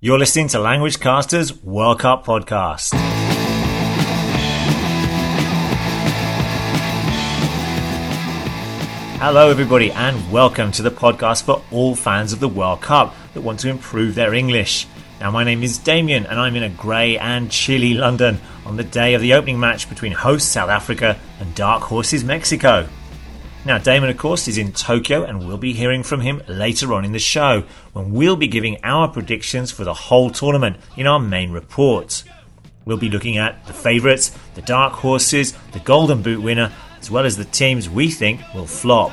You're listening to Languagecaster's World Cup podcast. Hello, everybody, and welcome to the podcast for all fans of the World Cup that want to improve their English. Now, my name is Damien, and I'm in a grey and chilly London on the day of the opening match between host South Africa and Dark Horses Mexico. Now, Damon, of course, is in Tokyo, and we'll be hearing from him later on in the show when we'll be giving our predictions for the whole tournament in our main report. We'll be looking at the favourites, the dark horses, the Golden Boot winner, as well as the teams we think will flop.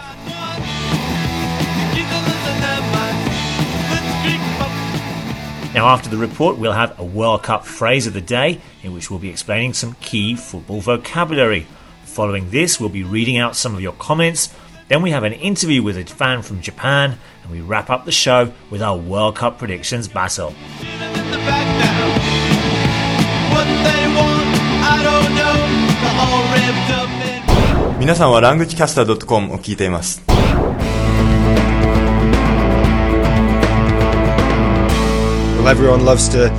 Now, after the report, we'll have a World Cup phrase of the day in which we'll be explaining some key football vocabulary. Following this, we'll be reading out some of your comments. Then we have an interview with a fan from Japan, and we wrap up the show with our World Cup predictions battle. 皆さんはラングチキャスター .com を聞いています Well, everyone loves to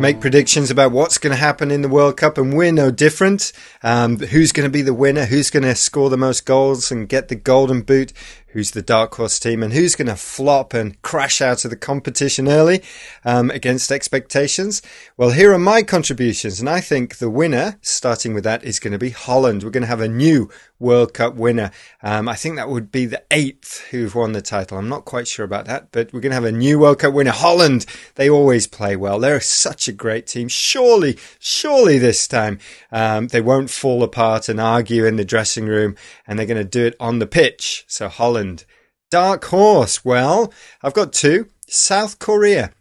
make predictions about what's going to happen in the World Cup, and we're no different. Um, who's going to be the winner? Who's going to score the most goals and get the golden boot? Who's the dark horse team and who's going to flop and crash out of the competition early um, against expectations. Well, here are my contributions, and I think the winner, starting with that, is going to be Holland. We're going to have a new World Cup winner. Um, I think that would be the eighth who've won the title. I'm not quite sure about that, but we're going to have a new World Cup winner. Holland, they always play well. They're such a great team. Surely, surely this time um, they won't fall apart and argue in the dressing room, and they're going to do it on the pitch. So Holland Dark Horse. Well, I've got two. South Korea.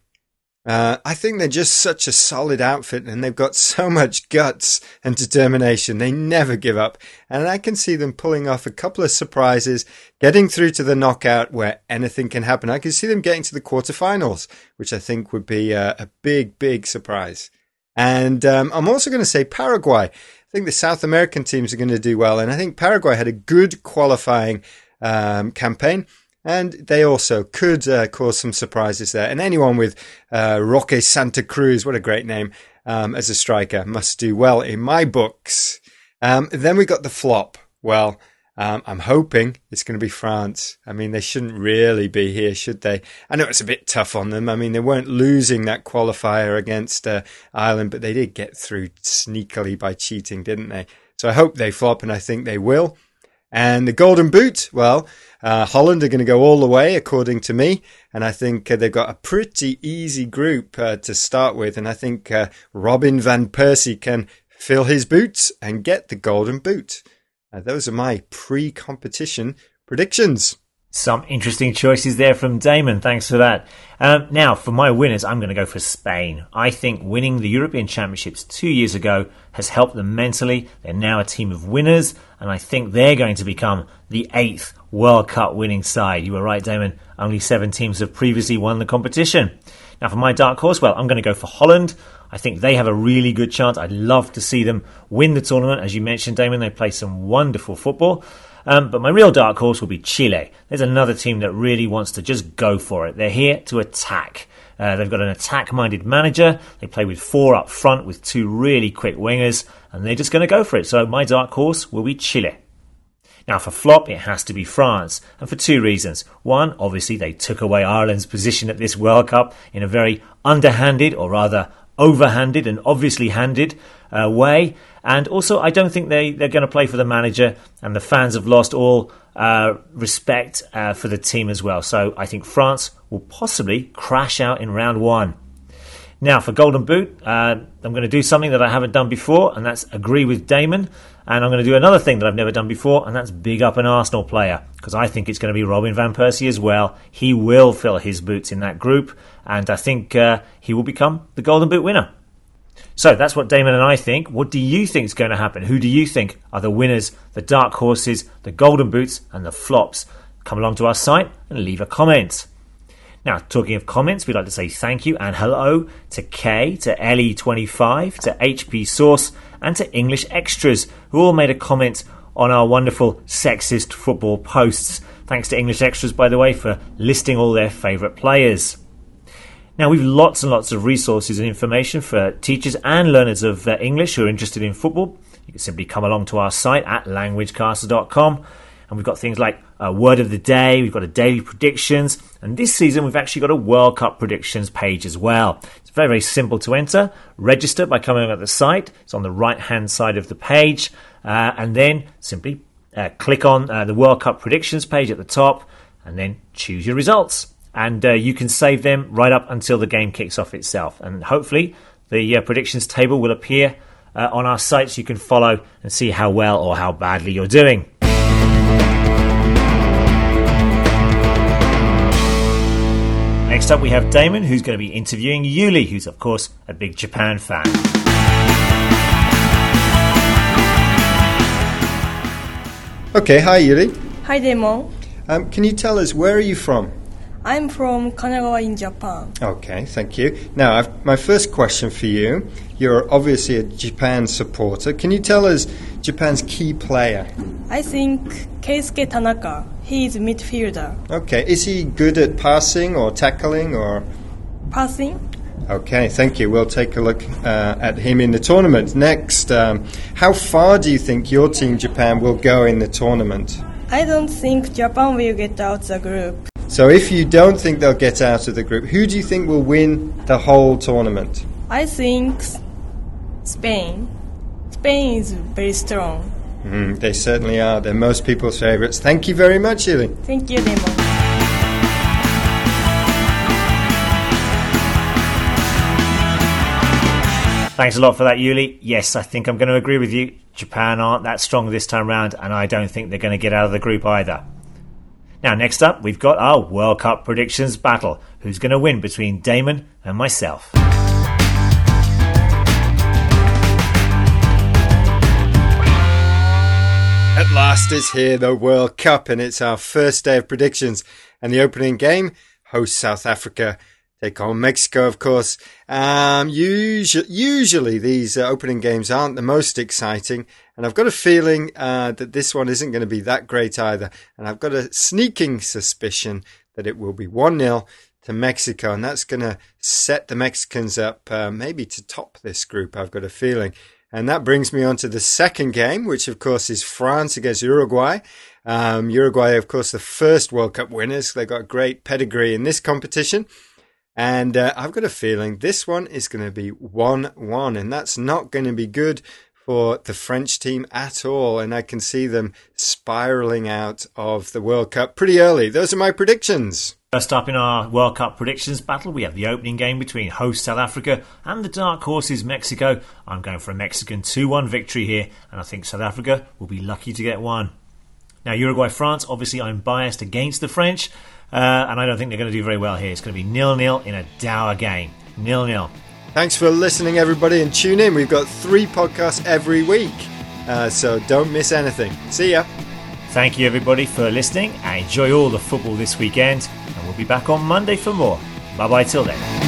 Uh, I think they're just such a solid outfit and they've got so much guts and determination. They never give up. And I can see them pulling off a couple of surprises, getting through to the knockout where anything can happen. I can see them getting to the quarterfinals, which I think would be a, a big, big surprise. And um, I'm also going to say Paraguay. I think the South American teams are going to do well. And I think Paraguay had a good qualifying um, campaign. And they also could uh, cause some surprises there. And anyone with uh, Roque Santa Cruz, what a great name, um, as a striker, must do well in my books. Um, then we got the flop. Well, um, I'm hoping it's going to be France. I mean, they shouldn't really be here, should they? I know it's a bit tough on them. I mean, they weren't losing that qualifier against uh, Ireland, but they did get through sneakily by cheating, didn't they? So I hope they flop, and I think they will. And the Golden Boot, well, uh, Holland are going to go all the way, according to me. And I think uh, they've got a pretty easy group uh, to start with. And I think uh, Robin Van Persie can fill his boots and get the Golden Boot. Uh, those are my pre competition predictions. Some interesting choices there from Damon. Thanks for that. Um, now, for my winners, I'm going to go for Spain. I think winning the European Championships two years ago has helped them mentally. They're now a team of winners, and I think they're going to become the eighth World Cup winning side. You were right, Damon. Only seven teams have previously won the competition. Now, for my dark horse, well, I'm going to go for Holland. I think they have a really good chance. I'd love to see them win the tournament. As you mentioned, Damon, they play some wonderful football. Um, but my real dark horse will be Chile. There's another team that really wants to just go for it. They're here to attack. Uh, they've got an attack minded manager. They play with four up front with two really quick wingers, and they're just going to go for it. So my dark horse will be Chile. Now, for flop, it has to be France, and for two reasons. One, obviously, they took away Ireland's position at this World Cup in a very underhanded, or rather overhanded and obviously handed uh, way. And also, I don't think they, they're going to play for the manager, and the fans have lost all uh, respect uh, for the team as well. So I think France will possibly crash out in round one. Now, for Golden Boot, uh, I'm going to do something that I haven't done before, and that's agree with Damon. And I'm going to do another thing that I've never done before, and that's big up an Arsenal player, because I think it's going to be Robin Van Persie as well. He will fill his boots in that group, and I think uh, he will become the Golden Boot winner. So that's what Damon and I think. What do you think is going to happen? Who do you think are the winners, the dark horses, the golden boots, and the flops? Come along to our site and leave a comment. Now, talking of comments, we'd like to say thank you and hello to Kay, to LE25, to HP Source, and to English Extras, who all made a comment on our wonderful sexist football posts. Thanks to English Extras, by the way, for listing all their favourite players. Now, we've lots and lots of resources and information for teachers and learners of uh, English who are interested in football. You can simply come along to our site at languagecaster.com. And we've got things like a word of the day, we've got a daily predictions, and this season we've actually got a World Cup predictions page as well. It's very, very simple to enter. Register by coming at the site. It's on the right hand side of the page. Uh, and then simply uh, click on uh, the World Cup predictions page at the top and then choose your results. And uh, you can save them right up until the game kicks off itself. And hopefully, the uh, predictions table will appear uh, on our site so you can follow and see how well or how badly you're doing. Next up, we have Damon, who's going to be interviewing Yuli, who's, of course, a big Japan fan. Okay, hi Yuli. Hi, Damon. Um, can you tell us where are you from? I'm from Kanagawa in Japan. Okay, thank you. Now, I've, my first question for you. You're obviously a Japan supporter. Can you tell us Japan's key player? I think Keisuke Tanaka. He is midfielder. Okay, is he good at passing or tackling or? Passing. Okay, thank you. We'll take a look uh, at him in the tournament. Next, um, how far do you think your team Japan will go in the tournament? I don't think Japan will get out of the group. So, if you don't think they'll get out of the group, who do you think will win the whole tournament? I think Spain. Spain is very strong. Mm, they certainly are. They're most people's favourites. Thank you very much, Yuli. Thank you, Damon. Thanks a lot for that, Yuli. Yes, I think I'm going to agree with you. Japan aren't that strong this time round, and I don't think they're going to get out of the group either. Now, next up, we've got our World Cup predictions battle. Who's going to win between Damon and myself? At last is here, the World Cup, and it's our first day of predictions. And the opening game, host South Africa, take on Mexico, of course. Um, usually, usually these uh, opening games aren't the most exciting, and I've got a feeling uh, that this one isn't going to be that great either. And I've got a sneaking suspicion that it will be 1 0 to Mexico, and that's going to set the Mexicans up uh, maybe to top this group, I've got a feeling. And that brings me on to the second game, which of course is France against Uruguay. Um, Uruguay, of course, the first World Cup winners. They've got great pedigree in this competition. And uh, I've got a feeling this one is going to be 1 1, and that's not going to be good for the French team at all. And I can see them spiraling out of the World Cup pretty early. Those are my predictions. First up in our World Cup predictions battle, we have the opening game between host South Africa and the dark horses Mexico. I'm going for a Mexican 2 1 victory here, and I think South Africa will be lucky to get one. Now, Uruguay France, obviously, I'm biased against the French, uh, and I don't think they're going to do very well here. It's going to be nil nil in a dour game. Nil nil. Thanks for listening, everybody, and tune in. We've got three podcasts every week, uh, so don't miss anything. See ya. Thank you, everybody, for listening. and enjoy all the football this weekend, and we'll be back on Monday for more. Bye bye till then.